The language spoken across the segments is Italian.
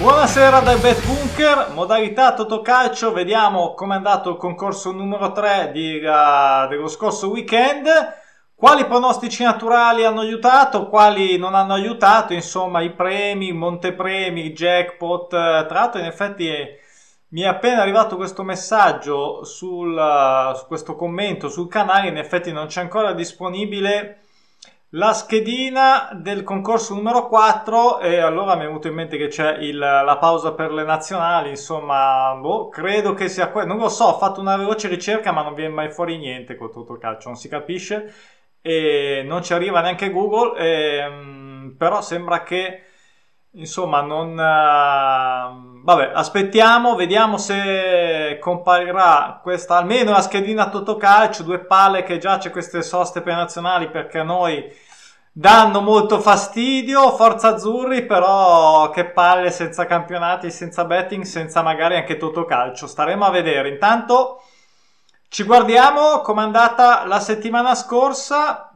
Buonasera dal Bet Bunker, modalità Totocalcio, vediamo com'è andato il concorso numero 3 di, uh, dello scorso weekend. Quali pronostici naturali hanno aiutato, quali non hanno aiutato, insomma i premi, i montepremi, i jackpot. Tra l'altro in effetti è, mi è appena arrivato questo messaggio sul, uh, su questo commento sul canale, in effetti non c'è ancora disponibile la schedina del concorso numero 4 e allora mi è venuto in mente che c'è il, la pausa per le nazionali, insomma, boh, credo che sia quello, non lo so, ho fatto una veloce ricerca ma non viene mai fuori niente con tutto il calcio, non si capisce e non ci arriva neanche Google, e, ehm, però sembra che insomma non... Uh, vabbè, aspettiamo, vediamo se comparirà questa, almeno la schedina Totocalcio, due palle che già c'è queste soste per nazionali perché a noi danno molto fastidio, Forza Azzurri, però che palle senza campionati, senza betting, senza magari anche Totocalcio, staremo a vedere. Intanto ci guardiamo com'è andata la settimana scorsa.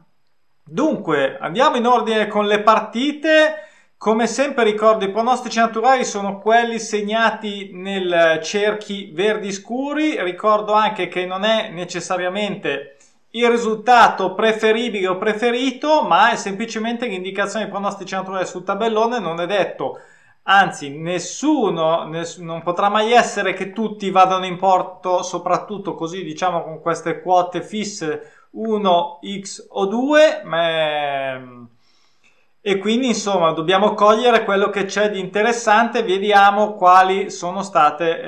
Dunque, andiamo in ordine con le partite. Come sempre ricordo i pronostici naturali sono quelli segnati nel cerchi verdi scuri. Ricordo anche che non è necessariamente il risultato preferibile o preferito, ma è semplicemente l'indicazione di pronostici naturali sul tabellone. Non è detto Anzi, nessuno, ness- non potrà mai essere che tutti vadano in porto, soprattutto così diciamo con queste quote fisse 1, X o 2, ma... e quindi insomma dobbiamo cogliere quello che c'è di interessante, vediamo quali sono state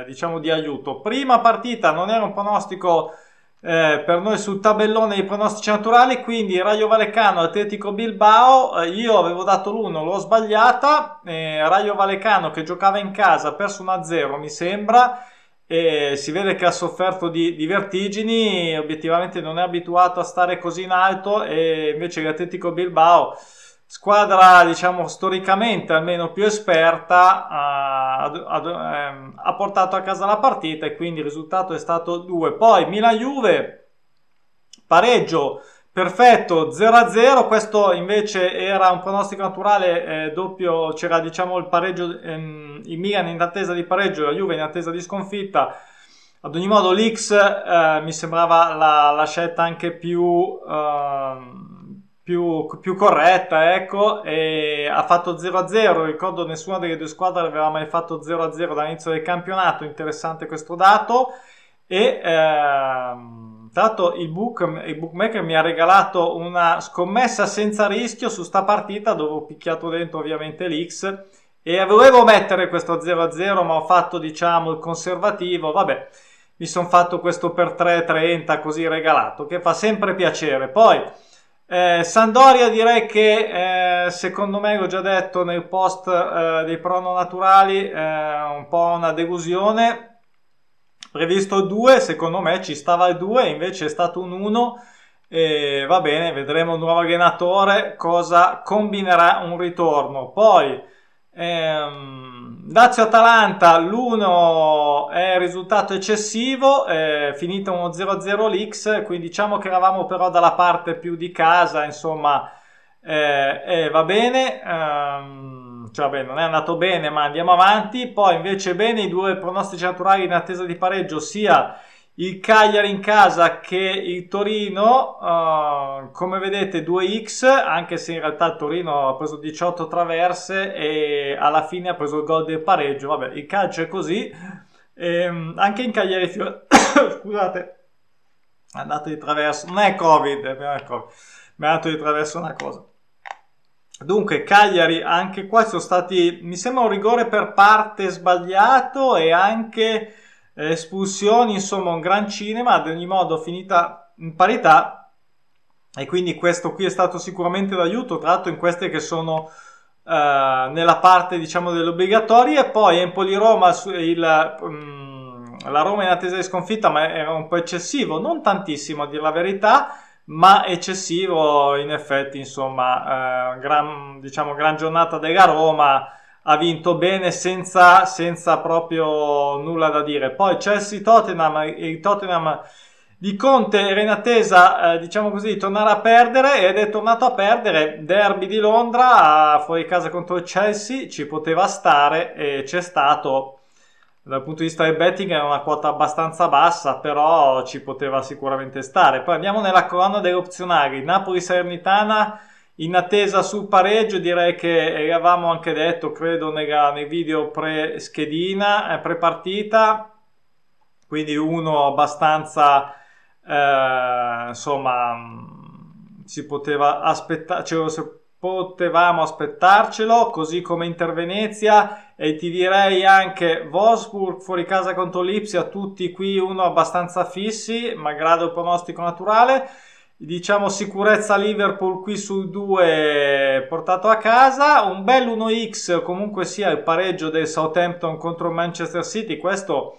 eh, diciamo di aiuto. Prima partita non era un pronostico eh, per noi sul tabellone dei pronostici naturali, quindi Raio Valecano, Atletico Bilbao, eh, io avevo dato l'1, l'ho sbagliata, eh, Raio Valecano che giocava in casa ha perso 1-0 mi sembra, e si vede che ha sofferto di, di, vertigini, obiettivamente non è abituato a stare così in alto e invece l'Atletico Bilbao squadra diciamo storicamente almeno più esperta ha, ha, ehm, ha, portato a casa la partita e quindi il risultato è stato 2 poi Milan Juve pareggio perfetto 0-0 questo invece era un pronostico naturale eh, doppio c'era diciamo il pareggio ehm, il Milan in attesa di pareggio la Juve in attesa di sconfitta. Ad ogni modo l'X eh, mi sembrava la, la, scelta anche più eh, più, più corretta, ecco, e ha fatto 0-0, ricordo nessuna delle due squadre aveva mai fatto 0-0 dall'inizio del campionato, interessante questo dato, e ehm, l'altro il, book, il bookmaker mi ha regalato una scommessa senza rischio su sta partita dove ho picchiato dentro ovviamente l'X e volevo mettere questo 0-0 ma ho fatto diciamo il conservativo, vabbè mi sono fatto questo per 3-30 così regalato che fa sempre piacere, poi eh, Sandoria direi che eh, secondo me, l'ho già detto nel post eh, dei prono naturali, eh, un po' una delusione. Previsto il 2, secondo me ci stava il 2, invece è stato un 1. E va bene, vedremo il nuovo allenatore cosa combinerà un ritorno. Poi ehm, Lazio-Atalanta, l'1 è risultato eccessivo, è finito 1-0-0 l'X, quindi diciamo che eravamo però dalla parte più di casa, insomma, eh, eh, va bene, ehm, cioè vabbè, non è andato bene, ma andiamo avanti. Poi invece bene i due pronostici naturali in attesa di pareggio, sia il Cagliari in casa che il Torino, uh, come vedete 2x, anche se in realtà il Torino ha preso 18 traverse e alla fine ha preso il gol del pareggio. Vabbè, il calcio è così. E, um, anche in Cagliari, scusate, è andato di traverso, non è Covid, mi è andato di traverso una cosa. Dunque, Cagliari, anche qua sono stati, mi sembra un rigore per parte sbagliato e anche espulsioni, insomma un gran cinema, ad ogni modo finita in parità. E quindi questo qui è stato sicuramente d'aiuto, tra l'altro in queste che sono uh, nella parte diciamo delle obbligatorie, poi Empoli-Roma, il, um, la Roma in attesa di sconfitta ma era un po' eccessivo, non tantissimo a dire la verità, ma eccessivo in effetti, insomma, uh, gran, diciamo gran giornata della Roma, ha vinto bene senza, senza proprio nulla da dire. Poi Chelsea-Tottenham, il Tottenham di Conte era in attesa, eh, diciamo così, di tornare a perdere ed è tornato a perdere. Derby di Londra, fuori casa contro il Chelsea, ci poteva stare e c'è stato. Dal punto di vista del betting è una quota abbastanza bassa, però ci poteva sicuramente stare. Poi andiamo nella colonna degli opzionari. Napoli-Salernitana in attesa sul pareggio, direi che eravamo anche detto, credo, nella, nei video pre-schedina, eh, pre-partita. Quindi uno abbastanza eh, insomma si poteva aspettare cioè, potevamo aspettarcelo così come Inter Venezia e ti direi anche Wolfsburg fuori casa contro Lipsia tutti qui uno abbastanza fissi malgrado il pronostico naturale. Diciamo sicurezza Liverpool qui sul 2 portato a casa. Un bel 1x comunque sia il pareggio del Southampton contro Manchester City. Questo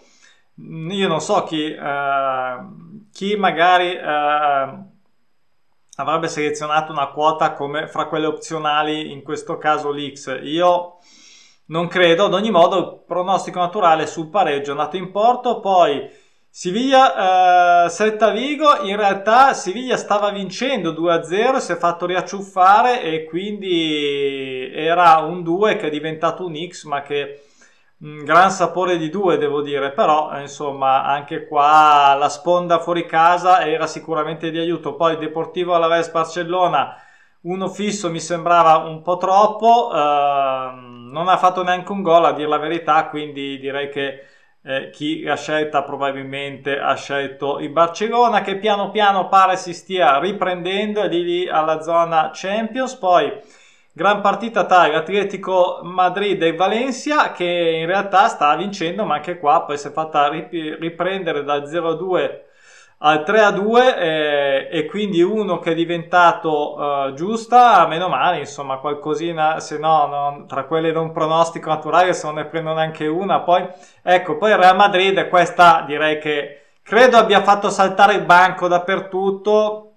io non so chi eh, chi magari eh, avrebbe selezionato una quota come fra quelle opzionali, in questo caso l'X. Io non credo, ad ogni modo il pronostico naturale sul pareggio è andato in porto, poi Siviglia eh, Celta Vigo, in realtà Siviglia stava vincendo 2-0, si è fatto riacciuffare e quindi era un 2 che è diventato un X, ma che gran sapore di due devo dire però insomma anche qua la sponda fuori casa era sicuramente di aiuto. Poi Deportivo Alaves Barcellona uno fisso mi sembrava un po' troppo eh, non ha fatto neanche un gol a dire la verità quindi direi che eh, chi ha scelta probabilmente ha scelto il Barcellona che piano piano pare si stia riprendendo è lì, lì alla zona Champions. Poi Gran partita tra l'Atletico Madrid e Valencia che in realtà sta vincendo, ma anche qua poi si è fatta riprendere dal 0-2 al 3-2 eh, e quindi uno che è diventato eh, giusta, meno male, insomma, qualcosina, se no, non, tra quelle non pronostico naturale, se non ne prendo neanche una, poi ecco, poi Real Madrid, questa direi che credo abbia fatto saltare il banco dappertutto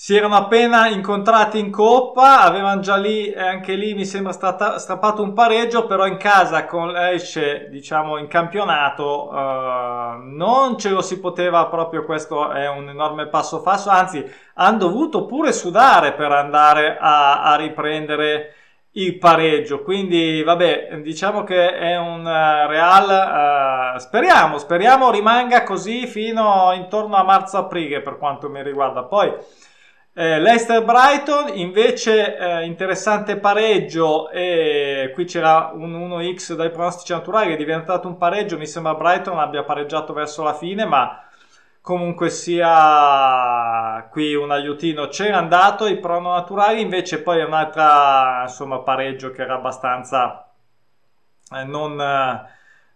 si erano appena incontrati in coppa, avevano già lì, anche lì mi sembra stata, strappato un pareggio, però in casa con esce, diciamo, in campionato uh, non ce lo si poteva proprio, questo è un enorme passo falso, anzi hanno dovuto pure sudare per andare a, a riprendere il pareggio, quindi vabbè, diciamo che è un uh, Real, uh, speriamo, speriamo rimanga così fino intorno a marzo-aprile per quanto mi riguarda, poi eh, Leicester Brighton invece eh, interessante pareggio e qui c'era un 1x dai pronostici naturali che è diventato un pareggio mi sembra Brighton abbia pareggiato verso la fine ma comunque sia qui un aiutino c'era andato i prono naturali invece poi un'altra insomma pareggio che era abbastanza eh, non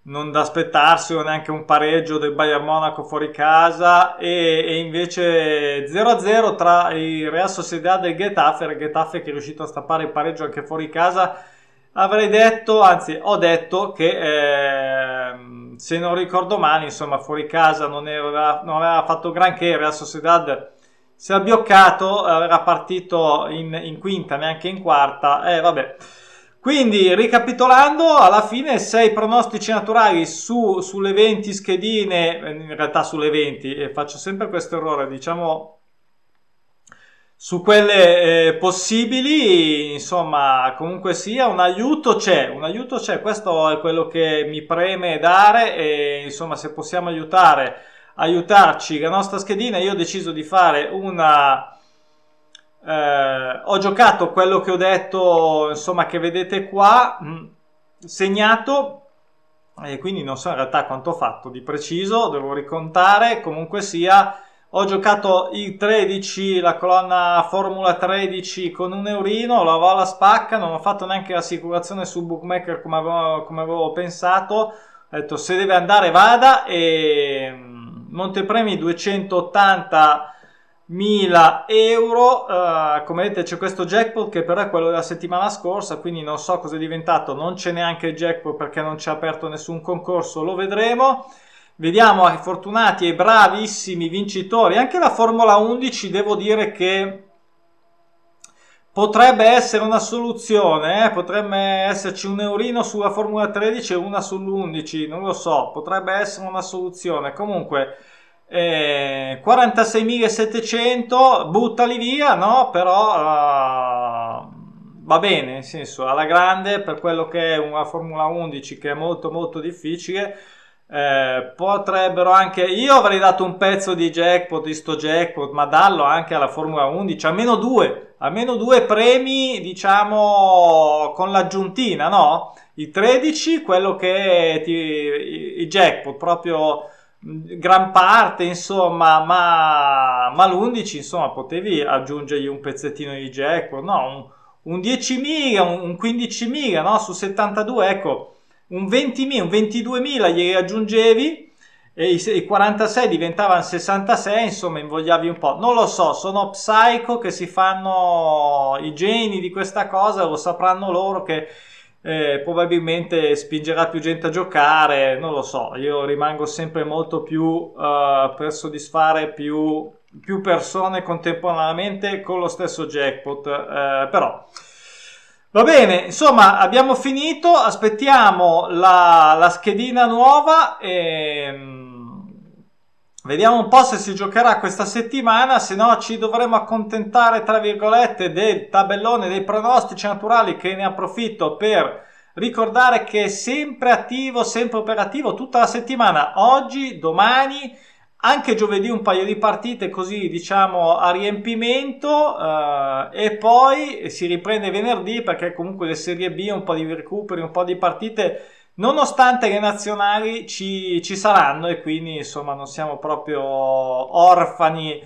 non da aspettarsi o neanche un pareggio del Bayern Monaco fuori casa e, e invece 0-0 tra il Real Sociedad e il Getafe, il Getafe che è riuscito a stappare il pareggio anche fuori casa. Avrei detto, anzi ho detto che eh, se non ricordo male insomma fuori casa non, era, non aveva fatto granché il Real Sociedad. Si è abbioccato, era partito in, in quinta neanche in quarta. E eh, vabbè quindi, ricapitolando, alla fine 6 pronostici naturali su, sulle 20 schedine, in realtà sulle 20, e faccio sempre questo errore, diciamo su quelle eh, possibili, insomma, comunque sia, un aiuto c'è, un aiuto c'è, questo è quello che mi preme dare e insomma, se possiamo aiutare, aiutarci la nostra schedina, io ho deciso di fare una eh, ho giocato quello che ho detto, insomma, che vedete qua, mh, mm, segnato, e quindi non so in realtà quanto ho fatto di preciso, devo ricontare, comunque sia, ho giocato il 13, la colonna Formula 13 con un eurino, la alla spacca, non ho fatto neanche l'assicurazione sul bookmaker come avevo, come avevo pensato, ho detto se deve andare vada e mm, Montepremi 280 1000 euro. Uh, come vedete c'è questo jackpot che però è quello della settimana scorsa, quindi non so cosa è diventato, non c'è neanche il jackpot perché non c'è aperto nessun concorso, lo vedremo. Vediamo ai fortunati e bravissimi vincitori. Anche la Formula 11 devo dire che potrebbe essere una soluzione, eh? potrebbe esserci un eurino sulla Formula 13 e una sull'11, non lo so, potrebbe essere una soluzione. Comunque eh, 46.700 buttali via, no? Però uh, va bene, nel senso, alla grande per quello che è una Formula 11 che è molto molto difficile. Eh, potrebbero anche io avrei dato un pezzo di jackpot di sto jackpot ma dallo anche alla Formula 11 almeno due almeno due premi diciamo con l'aggiuntina no i 13 quello che ti, i, i jackpot proprio gran parte insomma ma, ma l'11 insomma potevi aggiungergli un pezzettino di jackpot no un un 10.000, un 15.000 no? su 72, ecco, un 20.000, un 22.000 gli aggiungevi e i 46 diventavano 66, insomma invogliavi un po'. Non lo so, sono psycho che si fanno i geni di questa cosa, lo sapranno loro che eh, probabilmente spingerà più gente a giocare, non lo so, io rimango sempre molto più uh, per soddisfare più più persone contemporaneamente con lo stesso jackpot, eh, però va bene, insomma abbiamo finito, aspettiamo la, la schedina nuova e mm, vediamo un po' se si giocherà questa settimana, se no ci dovremo accontentare tra virgolette del tabellone dei pronostici naturali che ne approfitto per ricordare che è sempre attivo, sempre operativo tutta la settimana, oggi, domani anche giovedì un paio di partite così diciamo a riempimento eh, e poi si riprende venerdì perché comunque le serie B un po' di recuperi, un po' di partite nonostante le nazionali ci, ci saranno e quindi insomma non siamo proprio orfani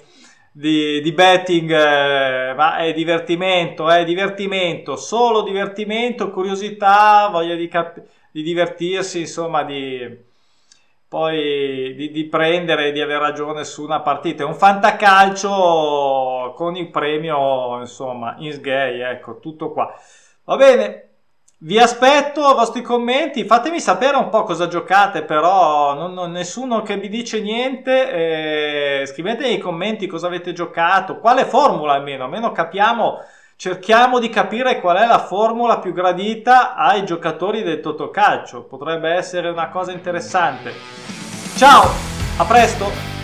di, di betting eh, ma è divertimento, è divertimento, solo divertimento, curiosità, voglia di, cap- di divertirsi insomma di poi di, di prendere e di aver ragione su una partita. È un fantacalcio con il premio, insomma, in sgay, ecco, tutto qua. Va bene, vi aspetto i vostri commenti, fatemi sapere un po' cosa giocate, però non, non, nessuno che vi dice niente, eh, scrivete nei commenti cosa avete giocato, quale formula almeno, almeno capiamo cerchiamo di capire qual è la formula più gradita ai giocatori del Totocalcio. Potrebbe essere una cosa interessante. Ciao, a presto!